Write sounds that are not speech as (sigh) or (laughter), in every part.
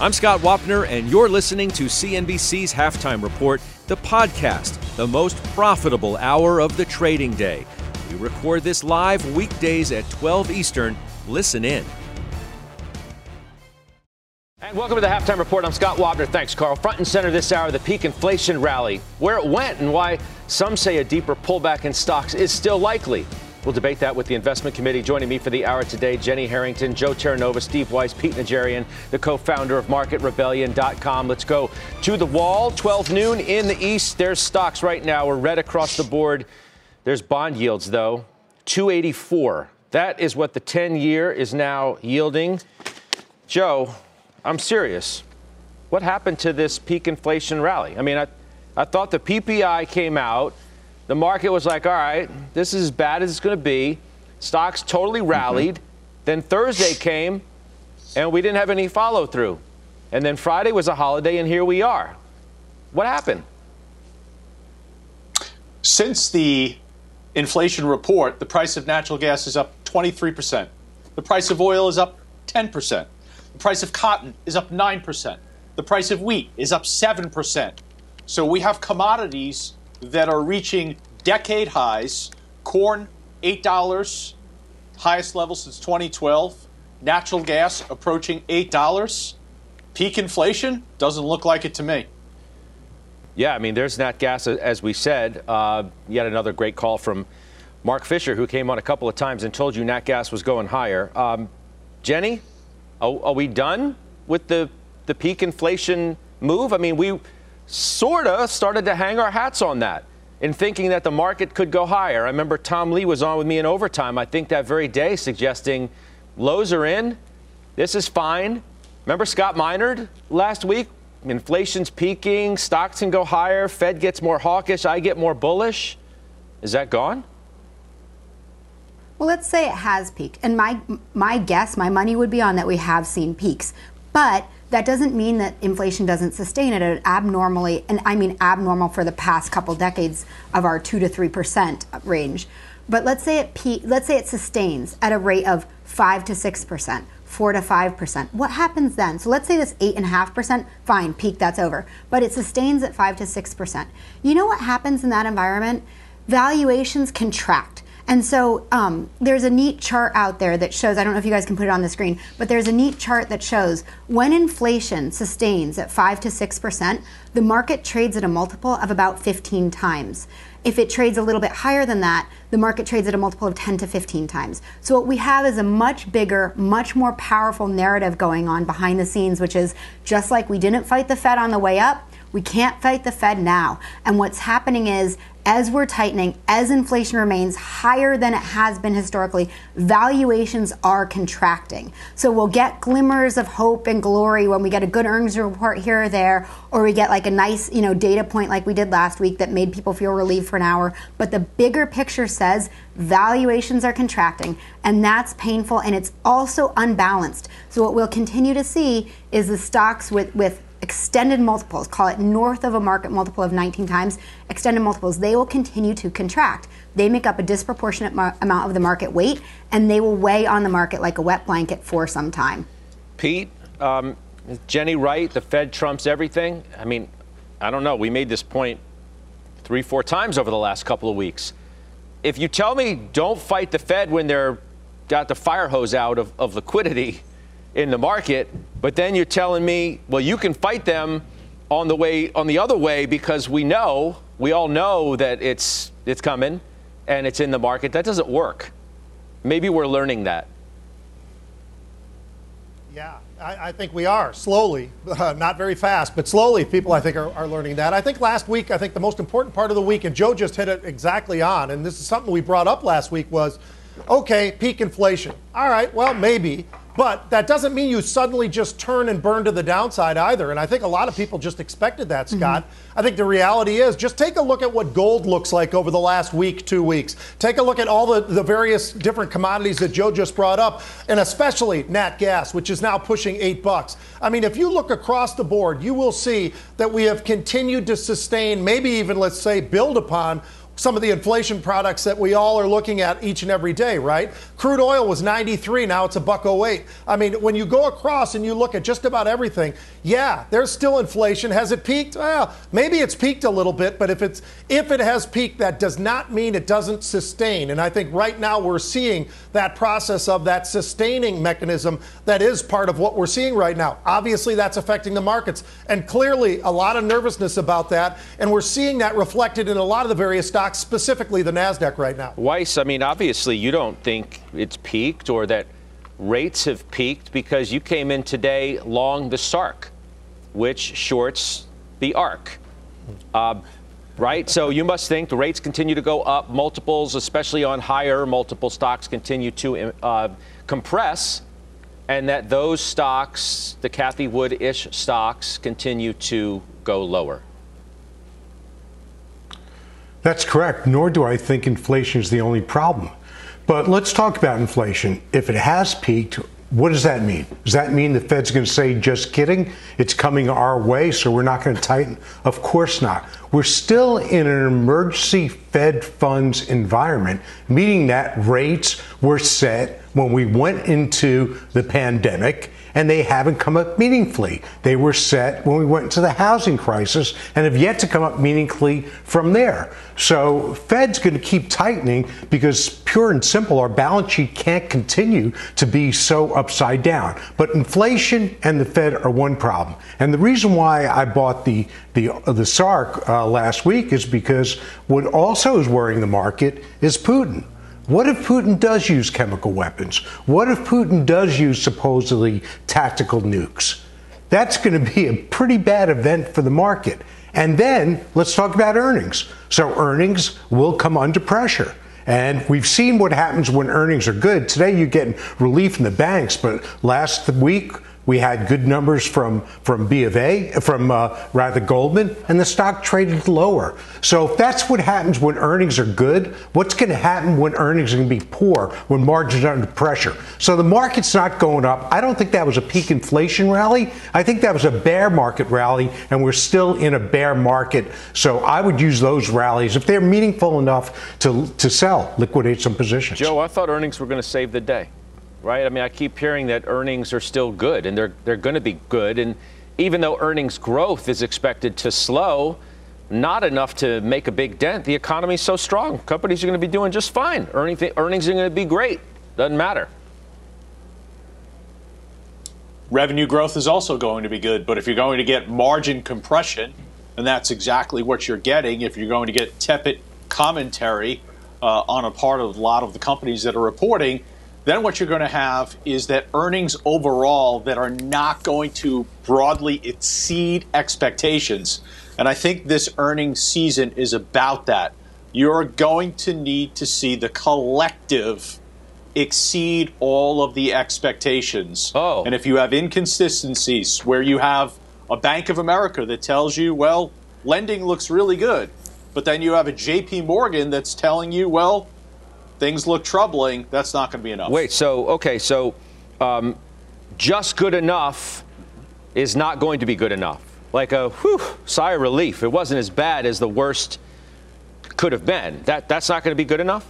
I'm Scott Wapner, and you're listening to CNBC's Halftime Report, the podcast, the most profitable hour of the trading day. We record this live weekdays at 12 Eastern. Listen in. And welcome to the Halftime Report. I'm Scott Wapner. Thanks, Carl. Front and center this hour, the peak inflation rally, where it went and why some say a deeper pullback in stocks is still likely. We'll debate that with the investment committee. Joining me for the hour today, Jenny Harrington, Joe Terranova, Steve Weiss, Pete Najarian, the co-founder of MarketRebellion.com. Let's go to the wall. 12 noon in the east. There's stocks right now. We're red across the board. There's bond yields though, 284. That is what the 10-year is now yielding. Joe, I'm serious. What happened to this peak inflation rally? I mean, I, I thought the PPI came out the market was like, all right, this is as bad as it's going to be. Stocks totally mm-hmm. rallied. Mm-hmm. Then Thursday came, and we didn't have any follow through. And then Friday was a holiday, and here we are. What happened? Since the inflation report, the price of natural gas is up 23%. The price of oil is up 10%. The price of cotton is up 9%. The price of wheat is up 7%. So we have commodities that are reaching decade highs. Corn, $8, highest level since 2012. Natural gas approaching $8. Peak inflation? Doesn't look like it to me. Yeah, I mean, there's nat gas, as we said. Uh, yet another great call from Mark Fisher, who came on a couple of times and told you nat gas was going higher. Um, Jenny, are, are we done with the, the peak inflation move? I mean, we sort of started to hang our hats on that in thinking that the market could go higher. I remember Tom Lee was on with me in overtime, I think that very day, suggesting lows are in. This is fine. Remember Scott Minerd last week? Inflation's peaking, stocks can go higher, Fed gets more hawkish, I get more bullish. Is that gone? Well, let's say it has peaked. And my my guess, my money would be on that we have seen peaks. But that doesn't mean that inflation doesn't sustain at an abnormally, and I mean abnormal for the past couple decades of our two to three percent range. But let's say it pe- let's say it sustains at a rate of five to six percent, four to five percent. What happens then? So let's say this eight and a half percent, fine, peak, that's over. But it sustains at five to six percent. You know what happens in that environment? Valuations contract and so um, there's a neat chart out there that shows, I don't know if you guys can put it on the screen, but there's a neat chart that shows when inflation sustains at 5 to 6%, the market trades at a multiple of about 15 times. If it trades a little bit higher than that, the market trades at a multiple of 10 to 15 times. So what we have is a much bigger, much more powerful narrative going on behind the scenes, which is just like we didn't fight the Fed on the way up, we can't fight the Fed now. And what's happening is as we're tightening, as inflation remains higher than it has been historically, valuations are contracting. So we'll get glimmers of hope and glory when we get a good earnings report here or there, or we get like a nice, you know, data point like we did last week that made people feel relieved for an hour. But the bigger picture says valuations are contracting, and that's painful and it's also unbalanced. So what we'll continue to see is the stocks with with extended multiples, call it north of a market multiple of 19 times, extended multiples, they will continue to contract. They make up a disproportionate amount of the market weight, and they will weigh on the market like a wet blanket for some time. Pete, um, Jenny right? The Fed trumps everything. I mean, I don't know. We made this point three, four times over the last couple of weeks. If you tell me don't fight the Fed when they're got the fire hose out of, of liquidity, in the market, but then you're telling me, well, you can fight them on the way on the other way because we know, we all know that it's it's coming and it's in the market. That doesn't work. Maybe we're learning that. Yeah, I, I think we are slowly, (laughs) uh, not very fast, but slowly. People, I think, are, are learning that. I think last week, I think the most important part of the week, and Joe just hit it exactly on, and this is something we brought up last week was, okay, peak inflation. All right, well, maybe. But that doesn't mean you suddenly just turn and burn to the downside either. And I think a lot of people just expected that, mm-hmm. Scott. Mm-hmm. I think the reality is just take a look at what gold looks like over the last week, two weeks. Take a look at all the, the various different commodities that Joe just brought up, and especially nat gas, which is now pushing eight bucks. I mean, if you look across the board, you will see that we have continued to sustain, maybe even, let's say, build upon some of the inflation products that we all are looking at each and every day, right? Crude oil was 93, now it's a buck 08. I mean, when you go across and you look at just about everything, yeah, there's still inflation. Has it peaked? Well, maybe it's peaked a little bit, but if it's if it has peaked, that does not mean it doesn't sustain. And I think right now we're seeing that process of that sustaining mechanism that is part of what we're seeing right now. Obviously, that's affecting the markets, and clearly a lot of nervousness about that, and we're seeing that reflected in a lot of the various stocks stocks, specifically the NASDAQ right now. Weiss, I mean, obviously you don't think it's peaked or that rates have peaked because you came in today long the SARK, which shorts the ARKK. Uh, right? So you must think the rates continue to go up, multiples, especially on higher multiple stocks, continue to uh, compress, and that those stocks, the Cathie Wood ish stocks, continue to go lower. That's correct, nor do I think inflation is the only problem. But let's talk about inflation. If it has peaked, what does that mean? Does that mean the Fed's going to say, just kidding, it's coming our way, so we're not going to tighten? Of course not. We're still in an emergency Fed funds environment, meaning that rates were set when we went into the pandemic and they haven't come up meaningfully. They were set when we went into the housing crisis and have yet to come up meaningfully from there. So Fed's going to keep tightening because pure and simple, our balance sheet can't continue to be so upside down. But inflation and the Fed are one problem. And the reason why I bought the the the SARK uh, last week is because what also is worrying the market is Putin. What if Putin does use chemical weapons? What if Putin does use supposedly tactical nukes? That's going to be a pretty bad event for the market. And then let's talk about earnings. So earnings will come under pressure. And we've seen what happens when earnings are good. Today you're getting relief in the banks, but last week we had good numbers from from B of A, from uh, rather Goldman, and the stock traded lower. So if that's what happens when earnings are good, what's going to happen when earnings are going to be poor, when margins are under pressure? So the market's not going up. I don't think that was a peak inflation rally. I think that was a bear market rally, and we're still in a bear market. So I would use those rallies if they're meaningful enough to to sell, liquidate some positions. Joe, I thought earnings were going to save the day right? I mean, I keep hearing that earnings are still good and they're they're going to be good and even though earnings growth is expected to slow, not enough to make a big dent. The economy is so strong. Companies are going to be doing just fine. Earnings, earnings are going to be great. Doesn't matter. Revenue growth is also going to be good, but if you're going to get margin compression, and that's exactly what you're getting, if you're going to get tepid commentary uh, on a part of a lot of the companies that are reporting, then what you're going to have is that earnings overall that are not going to broadly exceed expectations. And I think this earnings season is about that. You're going to need to see the collective exceed all of the expectations. Oh. And if you have inconsistencies where you have a Bank of America that tells you, well, lending looks really good, but then you have a JP Morgan that's telling you, well, things look troubling, that's not going to be enough. Wait, so, okay, so um, just good enough is not going to be good enough. Like a whew, sigh of relief. It wasn't as bad as the worst could have been. That, that's not going to be good enough?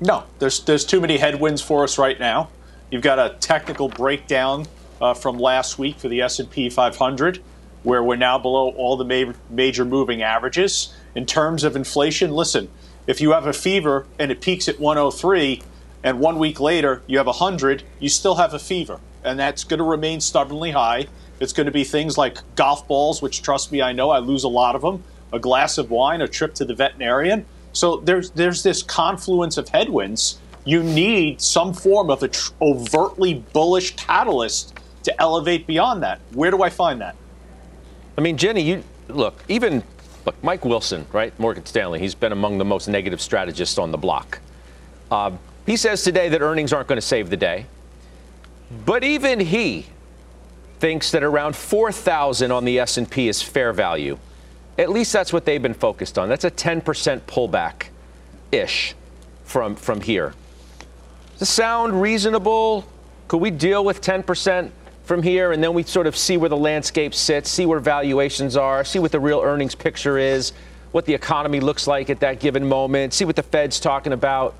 No, there's, there's too many headwinds for us right now. You've got a technical breakdown uh, from last week for the S&P 500, where we're now below all the ma- major moving averages. In terms of inflation, listen – if you have a fever and it peaks at 103, and one week later you have 100, you still have a fever. And that's going to remain stubbornly high. It's going to be things like golf balls, which, trust me, I know I lose a lot of them, a glass of wine, a trip to the veterinarian. So there's, there's this confluence of headwinds. You need some form of a tr- overtly bullish catalyst to elevate beyond that. Where do I find that? I mean, Jenny, you look, even Look, Mike Wilson, right? Morgan Stanley, he's been among the most negative strategists on the block. Uh, he says today that earnings aren't going to save the day. But even he thinks that around 4,000 on the S&P is fair value. At least that's what they've been focused on. That's a 10% pullback ish from from here. Does sound reasonable? Could we deal with 10% from here and then we sort of see where the landscape sits, see where valuations are, see what the real earnings picture is, what the economy looks like at that given moment, see what the Fed's talking about?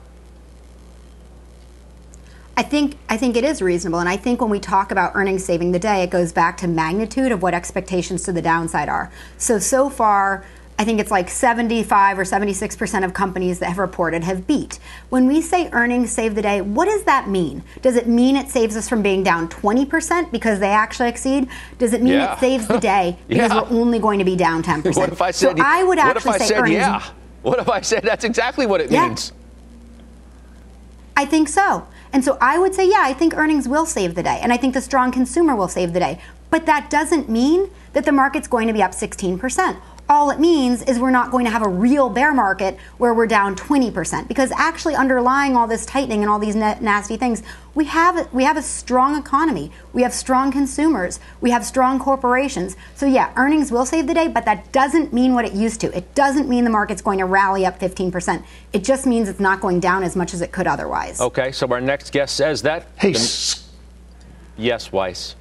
I think I think it is reasonable, and I think when we talk about earnings saving the day, it goes back to magnitude of what expectations to the downside are. So so far, I think it's like 75 or 76 percent of companies that have reported have beat. When we say earnings save the day, what does that mean? Does it mean it saves us from being down 20 percent because they actually exceed? Does it mean Yeah. it saves the day (laughs) because Yeah. we're only going to be down 10 percent? (laughs) What if I said so I would what if actually I say said earnings. yeah? What if I said that's exactly what it Yeah. means? I think so. And so I would say, yeah, I think earnings will save the day. And I think the strong consumer will save the day. But that doesn't mean that the market's going to be up 16%. All it means is we're not going to have a real bear market where we're down 20%. Because actually, underlying all this tightening and all these na- nasty things, we have we have a strong economy. We have strong consumers. We have strong corporations. So yeah, earnings will save the day, but that doesn't mean what it used to. It doesn't mean the market's going to rally up 15%. It just means it's not going down as much as it could otherwise. Okay, so our next guest says that. Hey, The- S- yes, Weiss.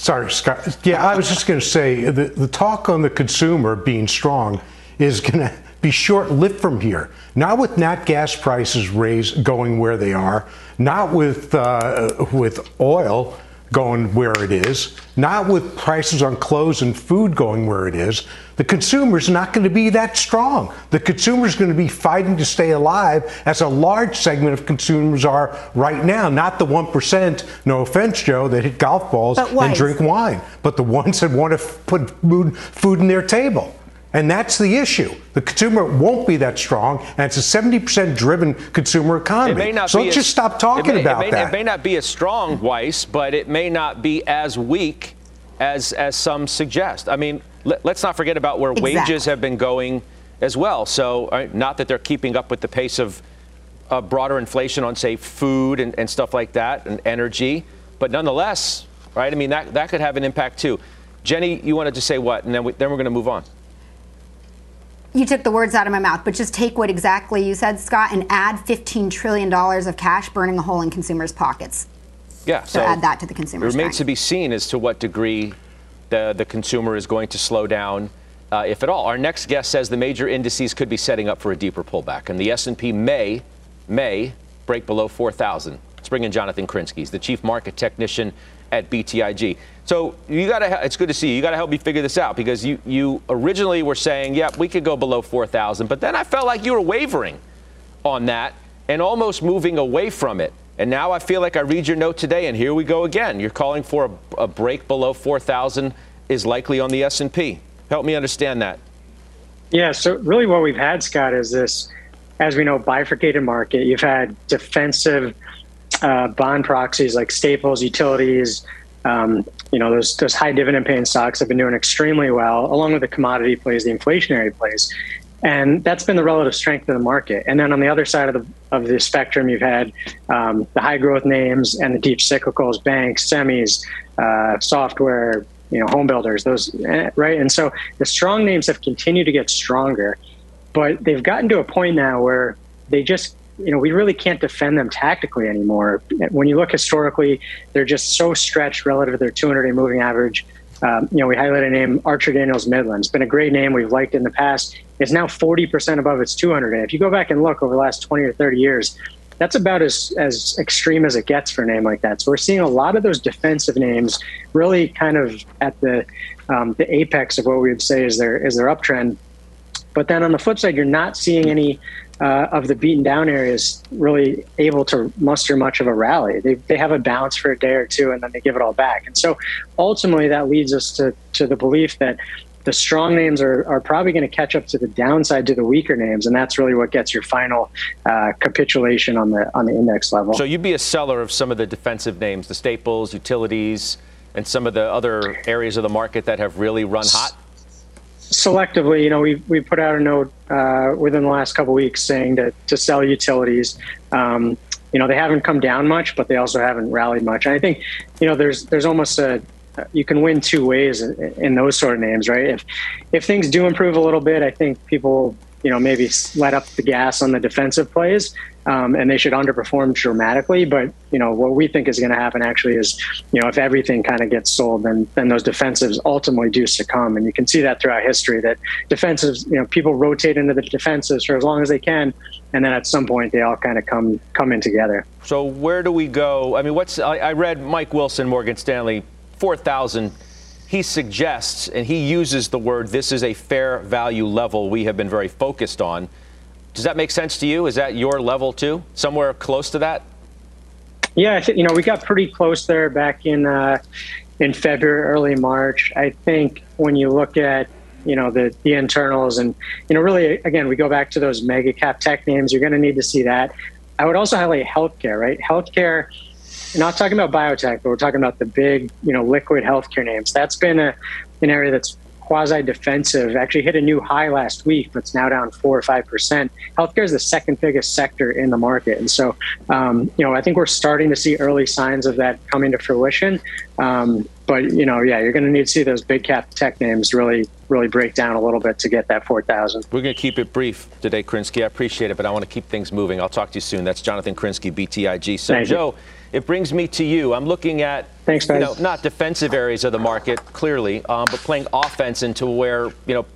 Sorry, Scott. Yeah, I was just going to say the, the talk on the consumer being strong is going to be short lived from here. Not with nat gas prices raised going where they are, not with uh, with oil going where it is, not with prices on clothes and food going where it is. The consumer's not going to be that strong. The consumer's going to be fighting to stay alive, as a large segment of consumers are right now. Not the one percent, no offense, Joe, that hit golf balls and drink wine, but the ones that want to f- put food, food in their table. And that's the issue. The consumer won't be that strong, and it's a 70% driven consumer economy. It may not so be let's as- just stop talking may, about it may, that. It may not be as strong, Weiss, but it may not be as weak as as some suggest. I mean, let, us not forget about where wages have been going as well. So, all right, not that they're keeping up with the pace of uh, broader inflation on, say, food and, and stuff like that, and energy, but nonetheless, right? I mean, that that could have an impact too. Jenny, you wanted to say what, and then we, then we're going to move on. You took the words out of my mouth, but just take what exactly you said, Scott, and add $15 trillion of cash burning a hole in consumers' pockets. Yeah. So, add that to the consumer It remains to be seen as to what degree the, the consumer is going to slow down, uh, if at all. Our next guest says the major indices could be setting up for a deeper pullback, and the S&P may may break below 4,000. Let's bring in Jonathan Krinsky, He's the chief market technician at BTIG. So you got to. It's good to see you. You got to help me figure this out because you you originally were saying, yeah, we could go below 4,000, but then I felt like you were wavering on that and almost moving away from it. And now I feel like I read your note today, and here we go again. You're calling for a, a break below 4,000 is likely on the S&P. Help me understand that. Yeah, so really what we've had, Scott, is this, as we know, bifurcated market. You've had defensive uh, bond proxies like Staples, utilities, um, you know, those, those high dividend paying stocks have been doing extremely well, along with the commodity plays, the inflationary plays. And that's been the relative strength of the market. And then on the other side of the of the spectrum, you've had um, the high growth names and the deep cyclicals, banks, semis, uh, software, you know, home builders, those eh, right. And so the strong names have continued to get stronger, but they've gotten to a point now where they just you know we really can't defend them tactically anymore. When you look historically, they're just so stretched relative to their 200-day moving average. Um, you know, we highlight a name, Archer Daniels Midland. It's been a great name we've liked in the past. It's now 40% above its 200 day. If you go back and look over the last 20 or 30 years, that's about as, as extreme as it gets for a name like that. So we're seeing a lot of those defensive names really kind of at the um, the apex of what we would say is their is their uptrend. But then on the flip side, you're not seeing any uh, of the beaten down areas really able to muster much of a rally. They, they have a bounce for a day or two and then they give it all back. And so ultimately, that leads us to, to the belief that the strong names are, are probably going to catch up to the downside to the weaker names. And that's really what gets your final uh, capitulation on the, on the index level. So you'd be a seller of some of the defensive names, the staples, utilities, and some of the other areas of the market that have really run hot? Selectively, you know, we we put out a note uh, within the last couple weeks saying to to sell utilities. Um, you know, they haven't come down much, but they also haven't rallied much. And I think, you know, there's there's almost a you can win two ways in, in those sort of names, right? If if things do improve a little bit, I think people you know maybe let up the gas on the defensive plays, um, and they should underperform dramatically. But you know what we think is going to happen actually is you know if everything kind of gets sold, then then those defensives ultimately do succumb, and you can see that throughout history that defensives you know people rotate into the defensives for as long as they can, and then at some point they all kind of come come in together. So where do we go? I mean, what's I, I read Mike Wilson, Morgan Stanley, four thousand he suggests and he uses the word this is a fair value level we have been very focused on. Does that make sense to you? Is that your level too? Somewhere close to that? Yeah, you know we got pretty close there back in uh, in February, early March. I think when you look at you know the the internals and you know really again we go back to those mega cap tech names. You're going to need to see that. I would also highlight healthcare. Right, healthcare not talking about biotech, but we're talking about the big, you know, liquid healthcare names. That's been a, an area that's quasi defensive. Actually hit a new high last week, but it's now down four or five percent. Healthcare is the second biggest sector in the market, and so um, you know I think we're starting to see early signs of that coming to fruition. Um, but you know, yeah, you're going to need to see those big cap tech names really really break down a little bit to get that 4,000. We're going to keep it brief today, Krinsky. I appreciate it, but I want to keep things moving. I'll talk to you soon. That's Jonathan Krinsky, BTIG. So, Thank Joe. You it brings me to you. I'm looking at Thanks, you know not defensive areas of the market clearly, um, but playing offense into where you know,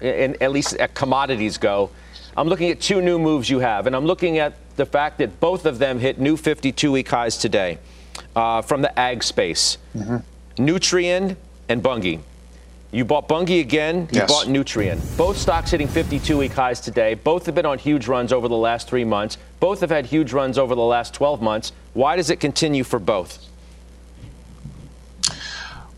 in, at least at commodities go. I'm looking at two new moves you have, and I'm looking at the fact that both of them hit new 52-week highs today uh, from the ag space. Mm-hmm. Nutrien and Bunge. You bought Bunge again. You yes. bought Nutrien. Both stocks hitting 52 week highs today. Both have been on huge runs over the last three months. Both have had huge runs over the last 12 months. Why does it continue for both?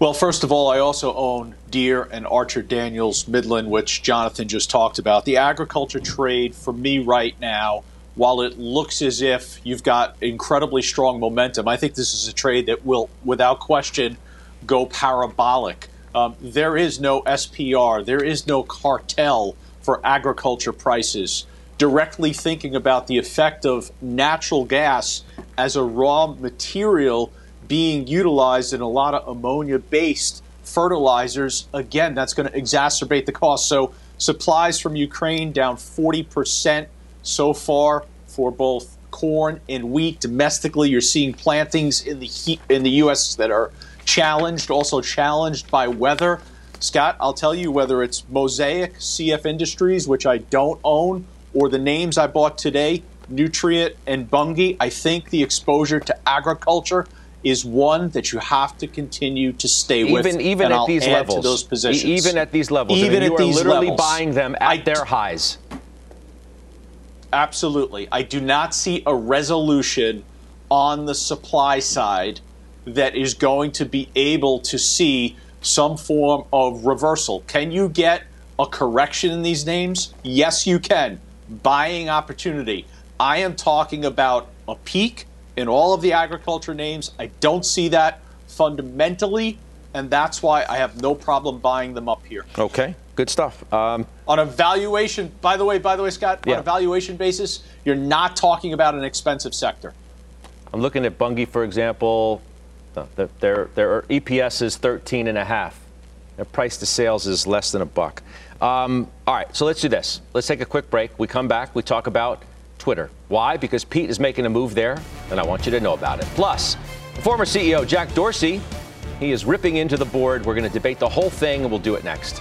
Well, first of all, I also own Deere and Archer Daniels Midland, which Jonathan just talked about. The agriculture trade for me right now, while it looks as if you've got incredibly strong momentum, I think this is a trade that will, without question, go parabolic. Um, there is no SPR, there is no cartel for agriculture prices. Directly thinking about the effect of natural gas as a raw material being utilized in a lot of ammonia based fertilizers, again, that's going to exacerbate the cost. So, supplies from Ukraine down 40% so far for both corn and wheat. Domestically, you're seeing plantings in the in the U.S. that are challenged, also challenged by weather. Scott, I'll tell you whether it's Mosaic, CF Industries, which I don't own, or the names I bought today, Nutrien and Bunge, I think the exposure to agriculture is one that you have to continue to stay with. Even even at I'll these levels, those positions. even at these levels, even I mean, at you are literally levels, buying them at I, their highs. Absolutely, I do not see a resolution on the supply side that is going to be able to see some form of reversal. Can you get a correction in these names? Yes, you can. Buying opportunity. I am talking about a peak in all of the agriculture names. I don't see that fundamentally, and that's why I have no problem buying them up here. Okay, good stuff. Um, on a valuation, by the way, by the way, Scott, yeah. on a valuation basis, you're not talking about an expensive sector. I'm looking at Bunge, for example, their, their EPS is 13 and a half. Their price to sales is less than a buck. Um, all right, so let's do this. Let's take a quick break. We come back, we talk about Twitter. Why? Because Pete is making a move there, and I want you to know about it. Plus, former CEO Jack Dorsey, he is ripping into the board. We're going to debate the whole thing, and we'll do it next.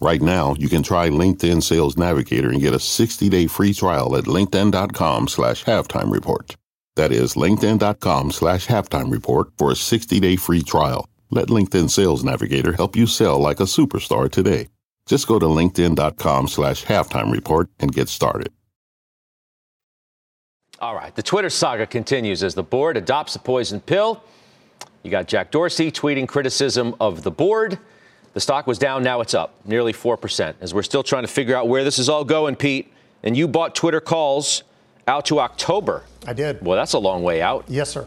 Right now, you can try LinkedIn Sales Navigator and get a 60 day free trial at linkedin.com slash halftime report. That is linkedin.com slash halftime report for a 60 day free trial. Let LinkedIn Sales Navigator help you sell like a superstar today. Just go to linkedin.com slash halftime report and get started. All right, the Twitter saga continues as the board adopts a poison pill. You got Jack Dorsey tweeting criticism of the board. The stock was down, now it's up nearly 4%. As we're still trying to figure out where this is all going, Pete, and you bought Twitter calls out to October. I did. Well, that's a long way out. Yes, sir.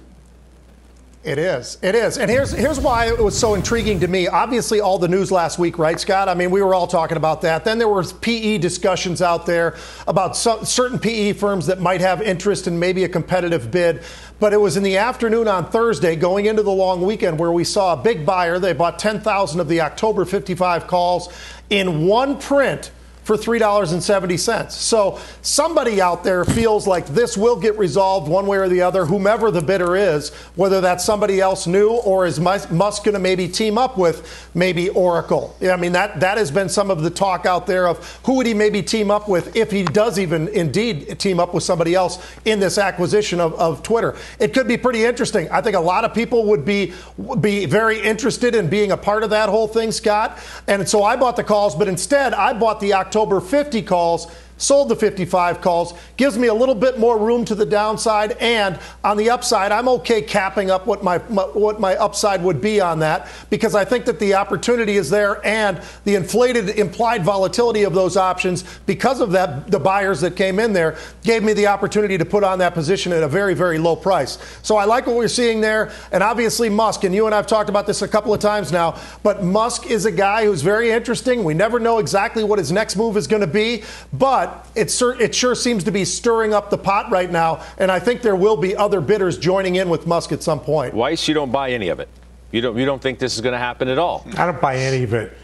It is. It is. And here's here's why it was so intriguing to me. Obviously, all the news last week, right, Scott? I mean, we were all talking about that. Then there were PE discussions out there about certain PE firms that might have interest in maybe a competitive bid. But it was in the afternoon on Thursday, going into the long weekend, where we saw a big buyer. They bought 10,000 of the October 55 calls in one print for $3.70. So somebody out there feels like this will get resolved one way or the other, whomever the bidder is, whether that's somebody else new or is Musk going to maybe team up with maybe Oracle. I mean, that, that has been some of the talk out there of who would he maybe team up with if he does even indeed team up with somebody else in this acquisition of, of Twitter. It could be pretty interesting. I think a lot of people would be, be very interested in being a part of that whole thing, Scott. And so I bought the calls, but instead I bought the October October 50 calls sold the 55 calls, gives me a little bit more room to the downside, and on the upside, I'm okay capping up what my, my, what my upside would be on that because I think that the opportunity is there and the inflated implied volatility of those options because of that the buyers that came in there gave me the opportunity to put on that position at a very very low price. So I like what we're seeing there, and obviously Musk and you and I've talked about this a couple of times now, but Musk is a guy who's very interesting. We never know exactly what his next move is going to be, but but it, it sure seems to be stirring up the pot right now, and I think there will be other bidders joining in with Musk at some point. Weiss, you don't buy any of it. You don't, you don't think this is going to happen at all? I don't buy any of it.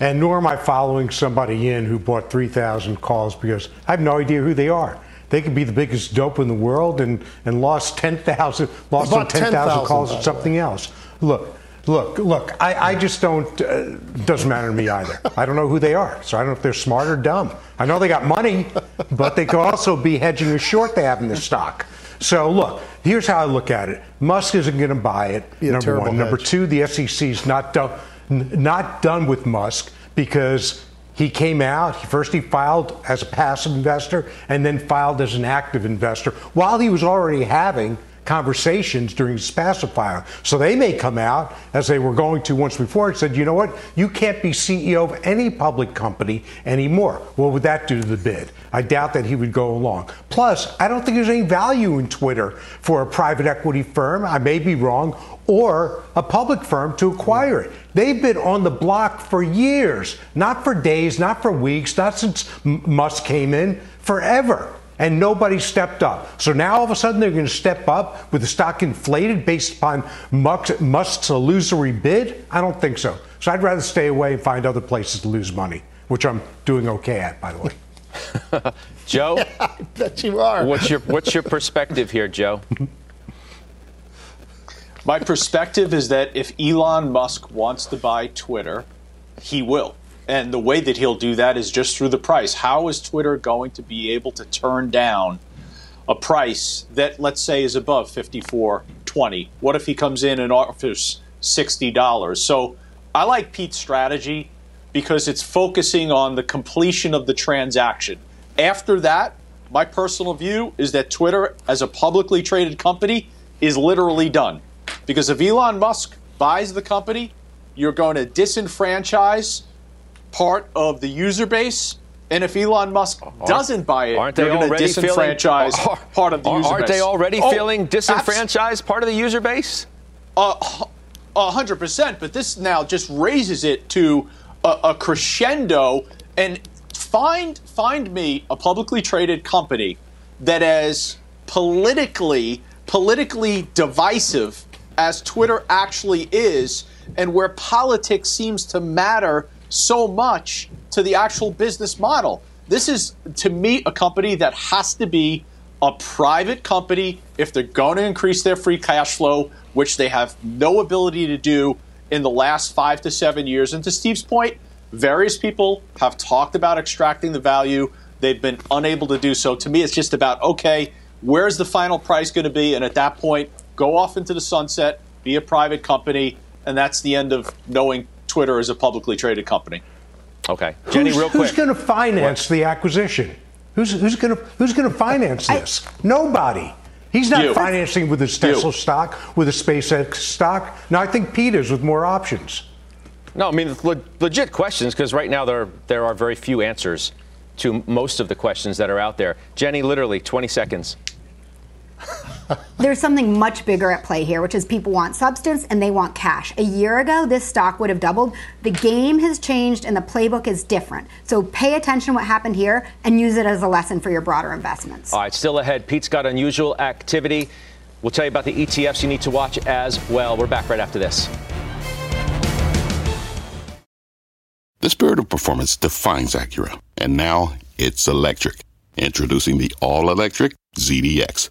And nor am I following somebody in who bought 3,000 calls because I have no idea who they are. They could be the biggest dope in the world and, and lost 10,000 lost 10,000 10, calls at something else. Look, Look, look, I, I just don't, uh, doesn't matter to me either. I don't know who they are, so I don't know if they're smart or dumb. I know they got money, but they could also be hedging a short they have in the stock. So look, here's how I look at it. Musk isn't going to buy it. Be number one. Hedge. Number two, the SEC is not done, not done with Musk because he came out. First, he filed as a passive investor, and then filed as an active investor while he was already having conversations during his pacifier. So they may come out, as they were going to once before, and said, you know what, you can't be CEO of any public company anymore. What would that do to the bid? I doubt that he would go along. Plus, I don't think there's any value in Twitter for a private equity firm, I may be wrong, or a public firm to acquire it. They've been on the block for years, not for days, not for weeks, not since Musk came in, forever and nobody stepped up. So now all of a sudden they're going to step up with the stock inflated based upon Musk's illusory bid? I don't think so. So I'd rather stay away and find other places to lose money, which I'm doing okay at, by the way. (laughs) Joe, yeah, (laughs) I bet you are. What's your what's your perspective here, Joe? My perspective is that if Elon Musk wants to buy Twitter, he will. And the way that he'll do that is just through the price. How is Twitter going to be able to turn down a price that, let's say, is above 54.20? What if he comes in and offers $60? So I like Pete's strategy because it's focusing on the completion of the transaction. After that, my personal view is that Twitter, as a publicly traded company, is literally done. Because if Elon Musk buys the company, you're going to disenfranchise part of the user base. And if Elon Musk doesn't buy it, aren't they going to disenfranchise feeling, part of the user aren't base. Aren't they already oh, feeling disenfranchised part of the user base? Uh, hundred percent. But this now just raises it to a, a crescendo. And find find me a publicly traded company that is politically politically divisive as Twitter actually is, and where politics seems to matter so much to the actual business model. This is, to me, a company that has to be a private company, if they're going to increase their free cash flow, which they have no ability to do in the last five to seven years, and to Steve's point, various people have talked about extracting the value. They've been unable to do so. To me, it's just about okay, where's the final price going to be? And at that point, go off into the sunset, be a private company, and that's the end of knowing Twitter is a publicly traded company. Okay, Jenny, who's, real quick. Who's going to finance what? the acquisition? Who's, who's going to who's going to finance this? I, Nobody. He's not you. financing with his Tesla you. stock, with a SpaceX stock. No, I think Peter's with more options. No, I mean le- legit questions because right now there there are very few answers to most of the questions that are out there. Jenny, literally 20 seconds. There's something much bigger at play here, which is people want substance and they want cash. A year ago, this stock would have doubled. The game has changed and the playbook is different. So pay attention to what happened here and use it as a lesson for your broader investments. All right, still ahead. Pete's got unusual activity. We'll tell you about the ETFs you need to watch as well. We're back right after this. The spirit of performance defines Acura, and now it's electric. Introducing the all electric ZDX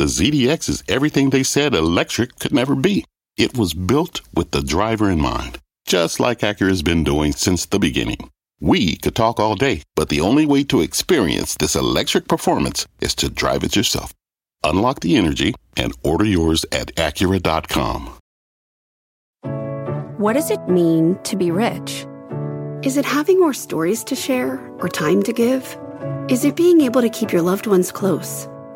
the ZDX is everything they said electric could never be. It was built with the driver in mind, just like Acura's been doing since the beginning. We could talk all day, but the only way to experience this electric performance is to drive it yourself. Unlock the energy and order yours at Acura.com. What does it mean to be rich? Is it having more stories to share or time to give? Is it being able to keep your loved ones close?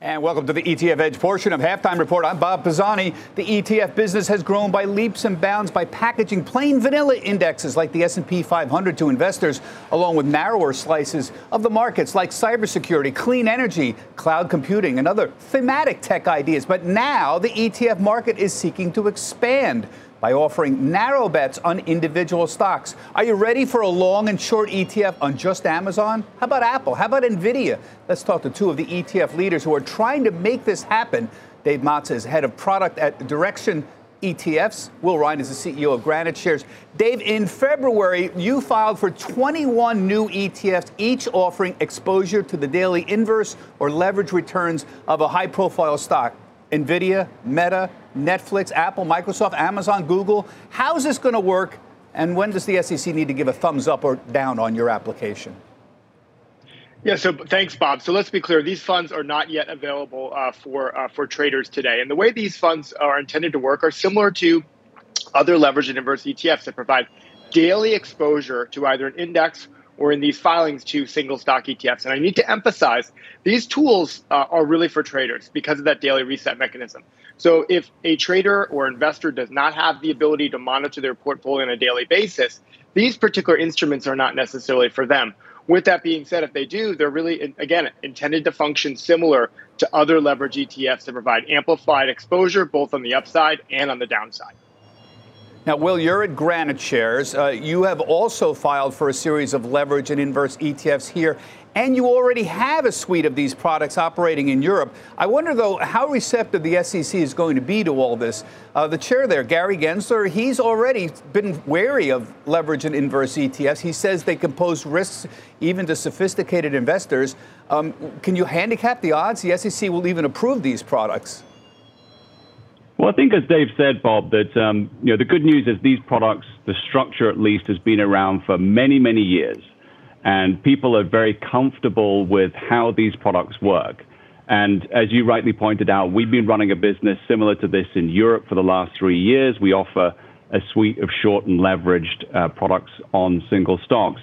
And welcome to the ETF Edge portion of Halftime Report. I'm Bob Pisani. The ETF business has grown by leaps and bounds by packaging plain vanilla indexes like the S&P 500 to investors, along with narrower slices of the markets like cybersecurity, clean energy, cloud computing, and other thematic tech ideas. But now the ETF market is seeking to expand by offering narrow bets on individual stocks. Are you ready for a long and short ETF on just Amazon? How about Apple? How about Nvidia? Let's talk to two of the ETF leaders who are trying to make this happen. Dave Mazza is head of product at Direxion ETFs. Will Rhind is the CEO of Granite Shares. Dave, in February, you filed for 21 new ETFs, each offering exposure to the daily inverse or leverage returns of a high profile stock. NVIDIA, Meta, Netflix, Apple, Microsoft, Amazon, Google. How's this going to work? And when does the SEC need to give a thumbs up or down on your application? Yeah, so thanks, Bob. So let's be clear: these funds are not yet available uh, for uh, for traders today. And the way these funds are intended to work are similar to other leveraged and inverse ETFs that provide daily exposure to either an index or in these filings to single stock ETFs. And I need to emphasize these tools uh, are really for traders because of that daily reset mechanism. So if a trader or investor does not have the ability to monitor their portfolio on a daily basis, these particular instruments are not necessarily for them. With that being said, if they do, they're really, again, intended to function similar to other leverage ETFs that provide amplified exposure both on the upside and on the downside. Now, Will, you're at Granite Shares. Uh, you have also filed for a series of leverage and inverse ETFs here, and you already have a suite of these products operating in Europe. I wonder, though, how receptive the SEC is going to be to all this. Uh, the chair there, Gary Gensler, he's already been wary of leverage and inverse ETFs. He says they can pose risks even to sophisticated investors. Um, can you handicap the odds the SEC will even approve these products? Well, I think as Dave said, Bob, that um, you know the good news is these products, the structure at least, has been around for many, many years, and people are very comfortable with how these products work. And as you rightly pointed out, we've been running a business similar to this in Europe for the last three years. We offer a suite of short and leveraged uh, products on single stocks.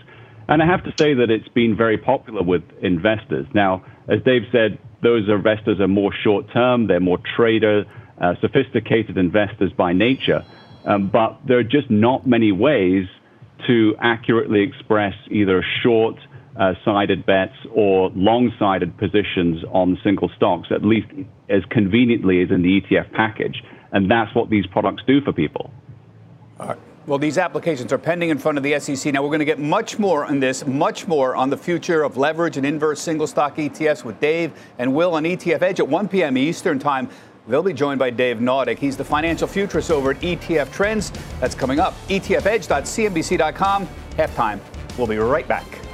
And I have to say that it's been very popular with investors. Now, as Dave said, those investors are more short term, they're more trader, uh, sophisticated investors by nature. Um, but there are just not many ways to accurately express either short uh, sided bets or long sided positions on single stocks, at least as conveniently as in the ETF package. And that's what these products do for people. All right. Well, these applications are pending in front of the SEC. Now, we're going to get much more on this, much more on the future of leverage and inverse single stock ETFs with Dave and Will on ETF Edge at 1 p.m. Eastern Time. They'll be joined by Dave Nadig. He's the financial futurist over at ETF Trends. That's coming up. ETFedge.cnbc.com. Halftime. We'll be right back.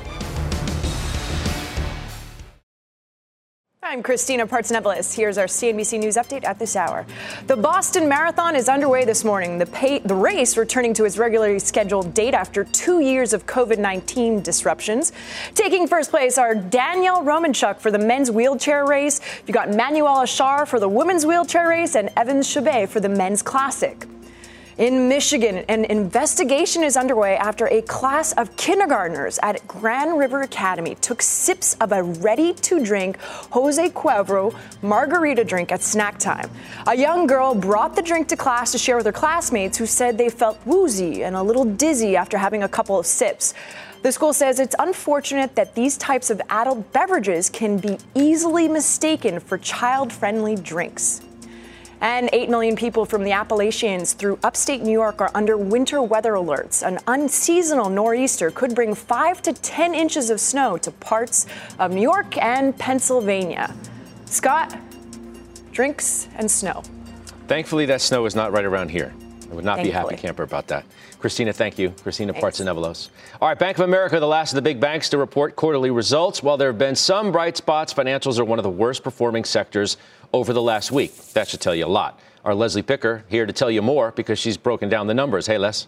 I'm Christina Partsinevelos. Here's our CNBC News update at this hour. The Boston Marathon is underway this morning. The, pay, the race returning to its regularly scheduled date after two years of COVID 19 disruptions. Taking first place are Daniel Romanchuk for the men's wheelchair race. You got Manuela Schär for the women's wheelchair race and Evans Chebet for the men's classic. In Michigan, an investigation is underway after a class of kindergartners at Grand River Academy took sips of a ready to drink Jose Cuervo margarita drink at snack time. A young girl brought the drink to class to share with her classmates who said they felt woozy and a little dizzy after having a couple of sips. The school says it's unfortunate that these types of adult beverages can be easily mistaken for child friendly drinks. And 8 million people from the Appalachians through upstate New York are under winter weather alerts. An unseasonal nor'easter could bring 5 to 10 inches of snow to parts of New York and Pennsylvania. Scott, drinks and snow. Thankfully, that snow is not right around here. I would not Thankfully. be a happy camper about that. Christina, thank you. Christina Partsinevelos. All right, Bank of America, the last of the big banks to report quarterly results. While there have been some bright spots, financials are one of the worst performing sectors over the last week. That should tell you a lot. Our Leslie Picker here to tell you more because she's broken down the numbers. Hey, Les.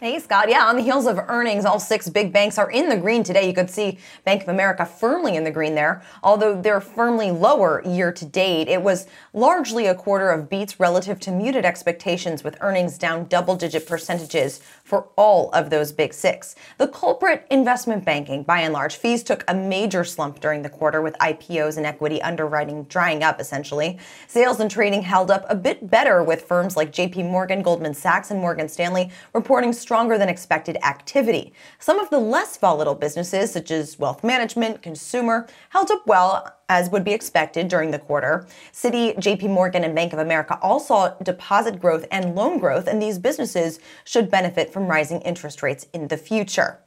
Hey, Scott. Yeah, on the heels of earnings, all six big banks are in the green today. You could see Bank of America firmly in the green there, although they're firmly lower year to date. It was largely a quarter of beats relative to muted expectations, with earnings down double digit percentages for all of those big six. The culprit, investment banking, by and large, fees took a major slump during the quarter, with IPOs and equity underwriting drying up essentially. Sales and trading held up a bit better, with firms like JP Morgan, Goldman Sachs, and Morgan Stanley reporting stronger than expected activity. Some of the less volatile businesses, such as wealth management, consumer, held up well as would be expected during the quarter. Citi, JP Morgan, and Bank of America all saw deposit growth and loan growth, and these businesses should benefit from rising interest rates in the future.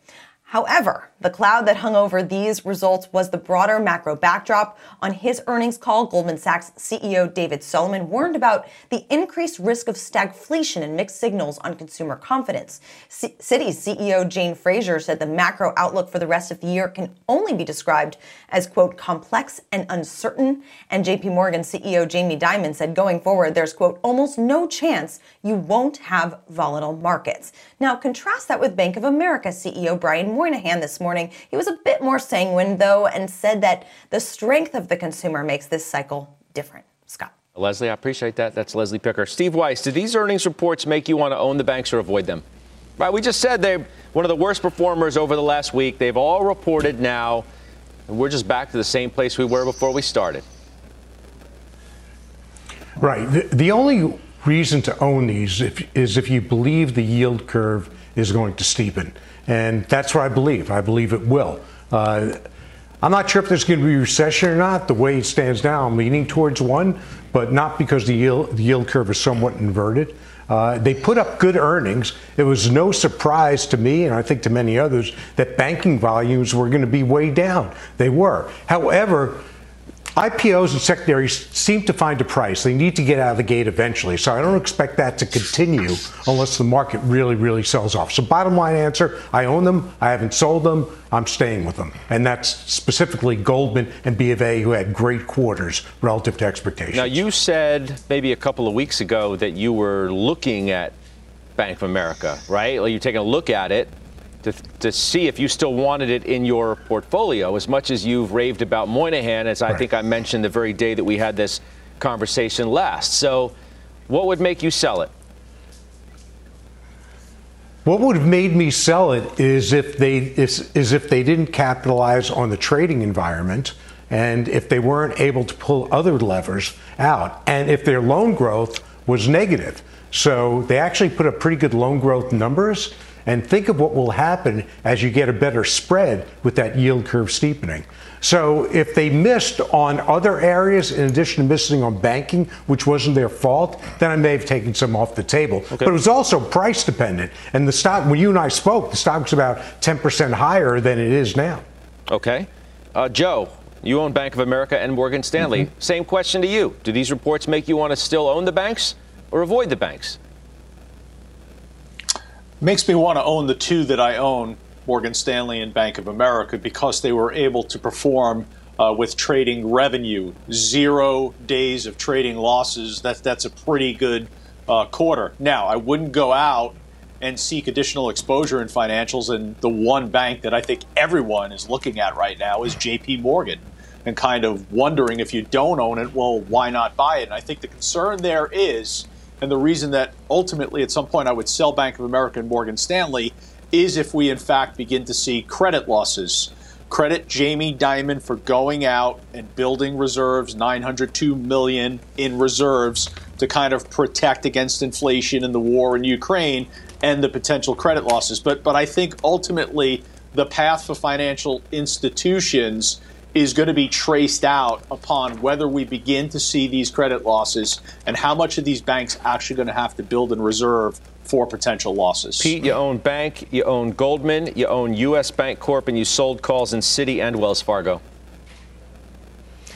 However, the cloud that hung over these results was the broader macro backdrop. On his earnings call, Goldman Sachs CEO David Solomon warned about the increased risk of stagflation and mixed signals on consumer confidence. C- Citi's CEO Jane Fraser said the macro outlook for the rest of the year can only be described as, quote, complex and uncertain. And JP Morgan CEO Jamie Dimon said going forward, there's, quote, almost no chance you won't have volatile markets. Now, contrast that with Bank of America CEO Brian Moynihan this morning. He was a bit more sanguine, though, and said that the strength of the consumer makes this cycle different. Scott. Leslie, I appreciate that. That's Leslie Picker. Steve Weiss, do these earnings reports make you want to own the banks or avoid them? Right, we just said they're one of the worst performers over the last week. They've all reported now, and we're just back to the same place we were before we started. Right. The, the only reason to own these if, is if you believe the yield curve is going to steepen. And that's what I believe. I believe it will. Uh, I'm not sure if there's going to be a recession or not. The way it stands now, I'm leaning towards one, but not because the yield, the yield curve is somewhat inverted. Uh, they put up good earnings. It was no surprise to me, and I think to many others, that banking volumes were going to be way down. They were. However, IPOs and secondaries seem to find a price. They need to get out of the gate eventually. So I don't expect that to continue unless the market really, really sells off. So, bottom line answer I own them. I haven't sold them. I'm staying with them. And that's specifically Goldman and B of A, who had great quarters relative to expectations. Now, you said maybe a couple of weeks ago that you were looking at Bank of America, right? Like you're taking a look at it to, to see if you still wanted it in your portfolio as much as you've raved about Moynihan, as I Right. think I mentioned the very day that we had this conversation last. So, what would make you sell it? What would have made me sell it is if they is, is if they didn't capitalize on the trading environment and if they weren't able to pull other levers out and if their loan growth was negative. So they actually put up pretty good loan growth numbers and think of what will happen as you get a better spread with that yield curve steepening. So if they missed on other areas in addition to missing on banking, which wasn't their fault, then I may have taken some off the table. Okay. But it was also price dependent. And the stock, when you and I spoke, the stock was about 10% higher than it is now. Okay. Uh, Joe, you own Bank of America and Morgan Stanley. Mm-hmm. Same question to you. Do these reports make you want to still own the banks or avoid the banks? Makes me want to own the two that I own, Morgan Stanley and Bank of America, because they were able to perform uh, with trading revenue, zero days of trading losses. That, that's a pretty good uh, quarter. Now, I wouldn't go out and seek additional exposure in financials. And the one bank that I think everyone is looking at right now is JP Morgan and kind of wondering if you don't own it, well, why not buy it? And I think the concern there is and the reason that ultimately at some point I would sell Bank of America and Morgan Stanley is if we in fact begin to see credit losses. Credit Jamie Dimon for going out and building reserves, 902 million in reserves to kind of protect against inflation and the war in Ukraine and the potential credit losses. But but I think ultimately the path for financial institutions is going to be traced out upon whether we begin to see these credit losses and how much of these banks actually going to have to build in reserve for potential losses. Pete, you own bank, you own Goldman, you own U.S. Bancorp, and you sold calls in Citi and Wells Fargo.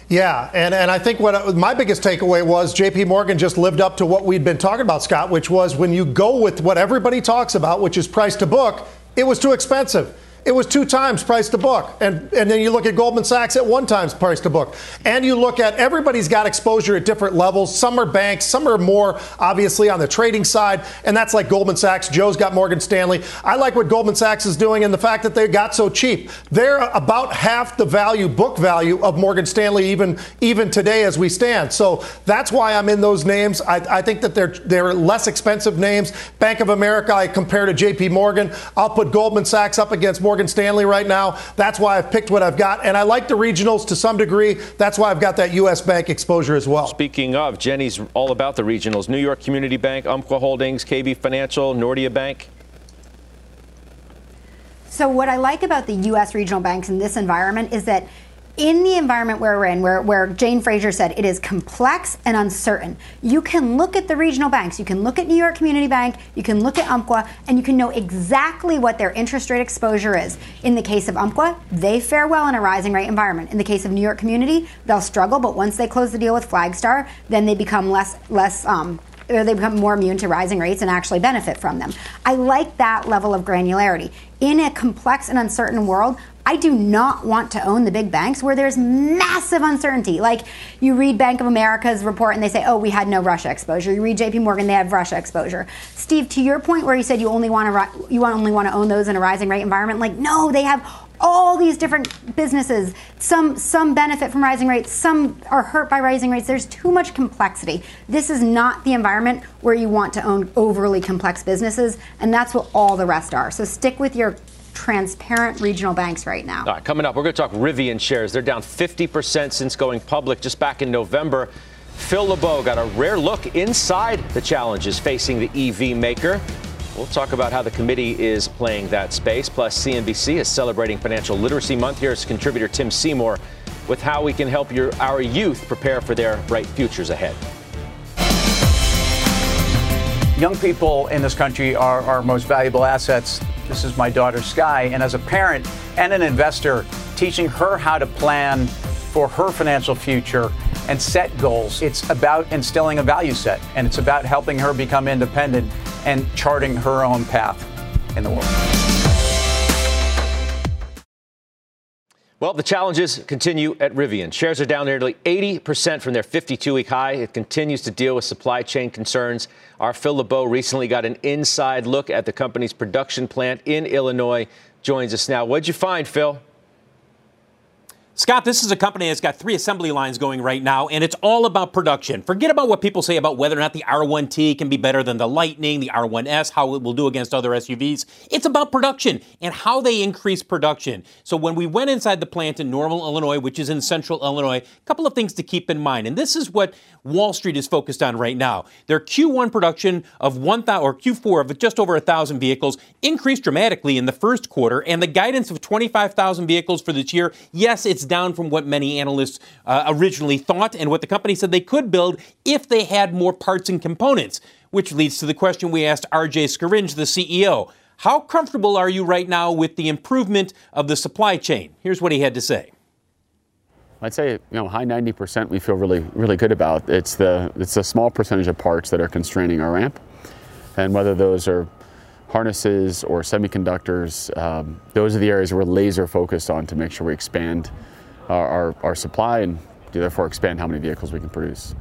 Yeah, and, and I think what my biggest takeaway was JP Morgan just lived up to what we'd been talking about, Scott, which was when you go with what everybody talks about, which is price to book, it was too expensive. It was two times price to book. And, and then you look at Goldman Sachs at one times price to book. And you look at everybody's got exposure at different levels. Some are banks, some are more obviously on the trading side. And that's like Goldman Sachs. Joe's got Morgan Stanley. I like what Goldman Sachs is doing and the fact that they got so cheap. They're about half the value, book value of Morgan Stanley even, even today as we stand. So that's why I'm in those names. I, I think that they're, they're less expensive names. Bank of America, I compare to JP Morgan. I'll put Goldman Sachs up against Morgan Morgan Stanley right now. That's why I've picked what I've got. And I like the regionals to some degree. That's why I've got that U.S. Bank exposure as well. Speaking of, Jenny's all about the regionals New York Community Bank, Umpqua Holdings, KB Financial, Nordea Bank. So, what I like about the U.S. regional banks in this environment is that in the environment where we're in, where, where Jane Fraser said it is complex and uncertain, you can look at the regional banks. You can look at New York Community Bank, you can look at Umpqua, and you can know exactly what their interest rate exposure is. In the case of Umpqua, they fare well in a rising rate environment. In the case of New York Community, they'll struggle, but once they close the deal with Flagstar, then they become less less um, or they become more immune to rising rates and actually benefit from them. I like that level of granularity. In a complex and uncertain world, I do not want to own the big banks where there's massive uncertainty. Like you read Bank of America's report and they say, oh, we had no Russia exposure. You read JP Morgan, they have Russia exposure. Steve, to your point where you said you only want to you only want to own those in a rising rate environment, like no, they have all these different businesses. Some some benefit from rising rates, some are hurt by rising rates. There's too much complexity. This is not the environment where you want to own overly complex businesses, and that's what all the rest are. So stick with your transparent regional banks right now. All right, coming up, we're going to talk Rivian shares. They're down 50% since going public just back in November. Phil LeBeau got a rare look inside the challenges facing the EV maker. We'll talk about how the committee is playing that space. Plus, CNBC is celebrating Financial Literacy Month. Here's contributor Tim Seymour with how we can help your, our youth prepare for their bright futures ahead. Young people in this country are our most valuable assets. This is my daughter, Sky. And as a parent and an investor, teaching her how to plan for her financial future and set goals. It's about instilling a value set, and it's about helping her become independent and charting her own path in the world. Well, the challenges continue at Rivian. Shares are down nearly 80% from their 52 week high. It continues to deal with supply chain concerns. Our Phil LeBeau recently got an inside look at the company's production plant in Illinois. Joins us now. What'd you find, Phil? Scott, this is a company that's got three assembly lines going right now, and it's all about production. Forget about what people say about whether or not the R1T can be better than the Lightning, the R1S, how it will do against other SUVs. It's about production and how they increase production. So when we went inside the plant in Normal, Illinois, which is in central Illinois, a couple of things to keep in mind. And this is what Wall Street is focused on right now. Their Q1 production of 1,000 or Q4 of just over 1,000 vehicles increased dramatically in the first quarter, and the guidance of 25,000 vehicles for this year, yes, it's down from what many analysts uh, originally thought and what the company said they could build if they had more parts and components. Which leads to the question we asked RJ Scaringe, the CEO. How comfortable are you right now with the improvement of the supply chain? Here's what he had to say. I'd say you know high 90% we feel really really good about. It's the it's a small percentage of parts that are constraining our ramp, and whether those are harnesses or semiconductors, um, those are the areas we're laser focused on to make sure we expand our, our, supply and therefore expand how many vehicles we can produce.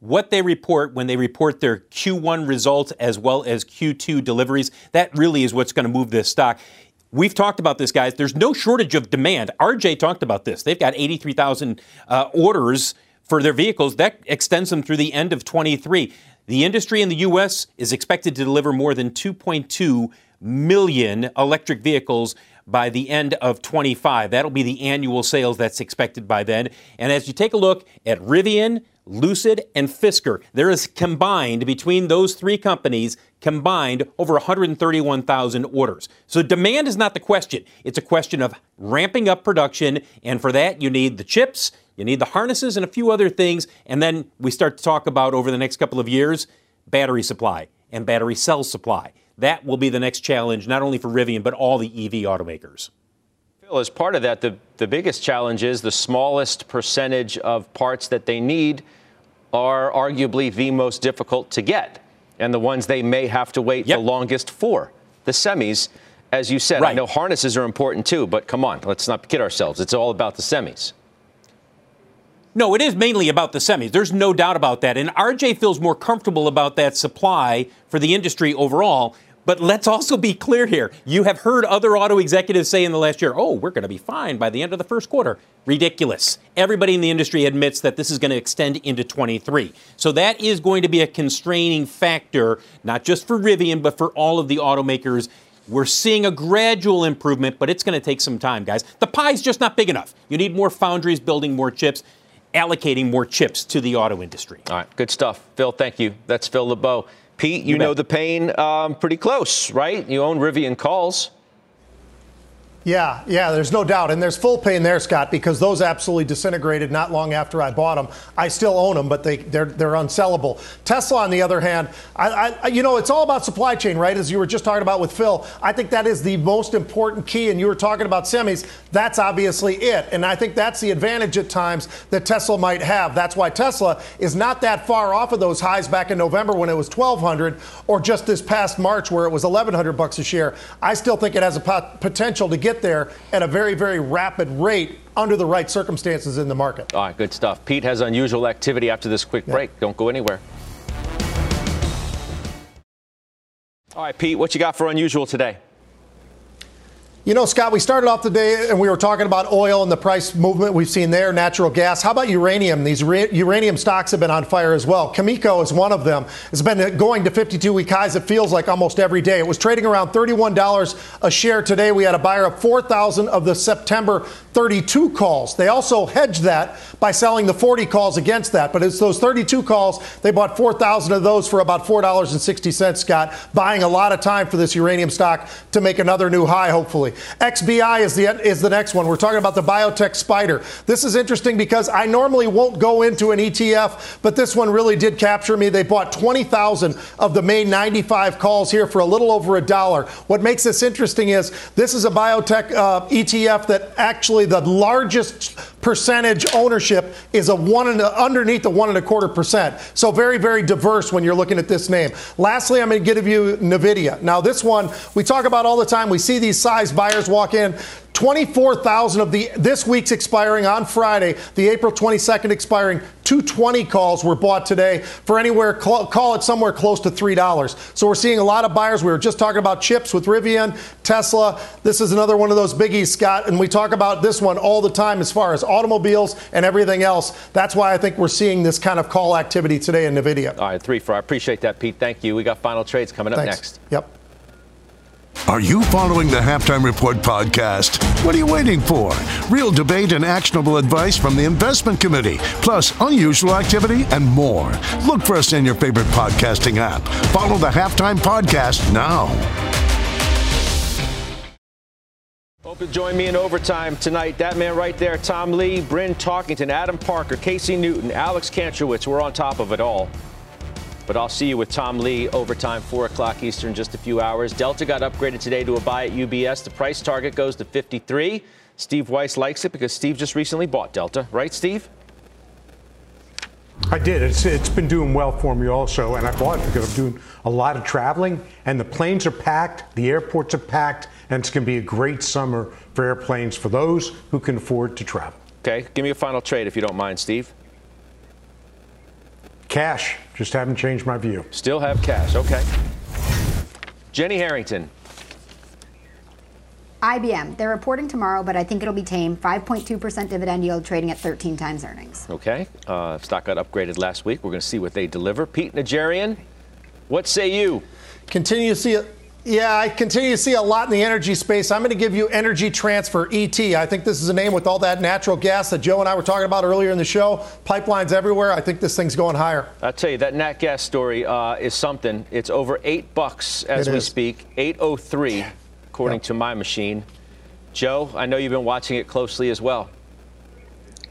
What they report when they report their Q1 results as well as Q2 deliveries, that really is what's going to move this stock. We've talked about this, guys. There's no shortage of demand. RJ talked about this. They've got 83,000 uh, orders for their vehicles. That extends them through the end of 23. The industry in the U.S. is expected to deliver more than 2.2 million electric vehicles by the end of 25. That'll be the annual sales that's expected by then. And as you take a look at Rivian, Lucid, and Fisker, there is combined between those three companies combined over 131,000 orders. So demand is not the question. It's a question of ramping up production, and for that you need the chips, you need the harnesses and a few other things, and then we start to talk about over the next couple of years battery supply and battery cell supply. That will be the next challenge, not only for Rivian, but all the EV automakers. Phil, as part of that, the, the biggest challenge is the smallest percentage of parts that they need are arguably the most difficult to get, and the ones they may have to wait yep. the longest for. The semis, as you said, right. I know harnesses are important too, but come on, let's not kid ourselves. It's all about the semis. No, it is mainly about the semis. There's no doubt about that. And RJ feels more comfortable about that supply for the industry overall. But let's also be clear here. You have heard other auto executives say in the last year, oh, we're going to be fine by the end of the first quarter. Ridiculous. Everybody in the industry admits that this is going to extend into 23. So that is going to be a constraining factor, not just for Rivian, but for all of the automakers. We're seeing a gradual improvement, but it's going to take some time, guys. The pie's just not big enough. You need more foundries building more chips allocating more chips to the auto industry. All right, good stuff. Phil, thank you. That's Phil LeBeau. Pete, you, you know the pain um, pretty close, right? You own Rivian Calls. Yeah, yeah, there's no doubt. And there's full pain there, Scott, because those absolutely disintegrated not long after I bought them. I still own them, but they, they're, they're unsellable. Tesla, on the other hand, I, I, you know, it's all about supply chain, right? As you were just talking about with Phil. I think that is the most important key. And you were talking about semis. That's obviously it. And I think that's the advantage at times that Tesla might have. That's why Tesla is not that far off of those highs back in November when it was 1200 or just this past March where it was 1100 bucks a share. I still think it has a potential to get get there at a very, very rapid rate under the right circumstances in the market. All right, good stuff. Pete has unusual activity after this quick break. Yeah. Don't go anywhere. All right, Pete, what you got for unusual today? You know, Scott, we started off the day and we were talking about oil and the price movement we've seen there, natural gas. How about uranium? These re- uranium stocks have been on fire as well. Cameco is one of them. It's been going to 52 week highs, it feels like almost every day. It was trading around $31 a share today. We had a buyer of 4,000 of the September 32 calls. They also hedged that by selling the 40 calls against that. But it's those 32 calls, they bought 4,000 of those for about $4.60, Scott, buying a lot of time for this uranium stock to make another new high, hopefully. XBI is the is the next one. We're talking about the biotech spider. This is interesting because I normally won't go into an ETF, but this one really did capture me. They bought 20,000 of the May 95 calls here for a little over a dollar. What makes this interesting is this is a biotech uh, ETF that actually the largest percentage ownership is a one and a, underneath the one and a quarter percent. So very, very diverse when you're looking at this name. Lastly, I'm going to give you NVIDIA. Now, this one we talk about all the time. We see these size buyers walk in. 24,000 of the this week's expiring on Friday, the April 22nd expiring 220 calls were bought today for anywhere call it somewhere close to three dollars. So we're seeing a lot of buyers. We were just talking about chips with Rivian, Tesla. This is another one of those biggies, Scott, and we talk about this one all the time as far as automobiles and everything else. That's why I think we're seeing this kind of call activity today in Nvidia. All right, three for I appreciate that, Pete. Thank you. We got final trades coming up Thanks. next. Yep. Are you following the Halftime Report podcast? What are you waiting for? Real debate and actionable advice from the investment committee, plus unusual activity and more. Look for us in your favorite podcasting app. Follow the Halftime Podcast now. Hope you join me in overtime tonight. That man right there, Tom Lee, Bryn Talkington, Adam Parker, Casey Newton, Alex Kantrowitz. We're on top of it all. But I'll see you with Tom Lee overtime, 4 o'clock Eastern, just a few hours. Delta got upgraded today to a buy at UBS. The price target goes to 53. Steve Weiss likes it because Steve just recently bought Delta, right, Steve? I did. It's, it's been doing well for me also, and I bought it because I'm doing a lot of traveling, and the planes are packed, the airports are packed, and it's going to be a great summer for airplanes for those who can afford to travel. Okay, give me a final trade if you don't mind, Steve. Cash. Just haven't changed my view. Still have cash. Okay. Jenny Harrington. IBM. They're reporting tomorrow, but I think it'll be tame. 5.2% dividend yield trading at 13 times earnings. Okay. Uh, stock got upgraded last week. We're going to see what they deliver. Pete Najarian, what say you? Continue to see it yeah, I continue to see a lot in the energy space. I'm going to give you Energy Transfer, ET. I think this is a name with all that natural gas that Joe and I were talking about earlier in the show. Pipelines everywhere. I think this thing's going higher. I'll tell you, that nat gas story uh, is something. It's over 8 bucks as It we is. speak, 803 according to my machine. Joe, I know you've been watching it closely as well.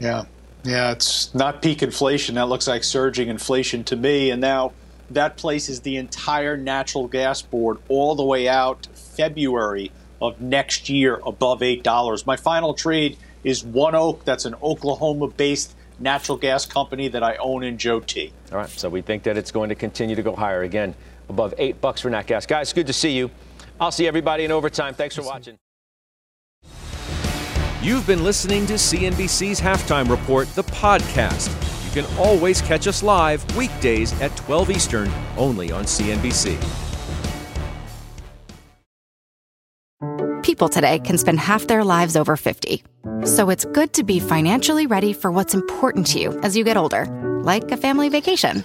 Yeah. Yeah, it's not peak inflation. That looks like surging inflation to me. And now that places the entire natural gas board all the way out February of next year above $8. My final trade is ONEOK. That's an Oklahoma based natural gas company that I own in Joe T. All right, so we think that it's going to continue to go higher again, above 8 bucks for nat gas. Guys, good to see you. I'll see everybody in overtime. Thanks for watching. You've been listening to CNBC's Halftime Report, the podcast. You can always catch us live weekdays at 12 Eastern, only on CNBC. People today can spend half their lives over 50. So it's good to be financially ready for what's important to you as you get older, like a family vacation.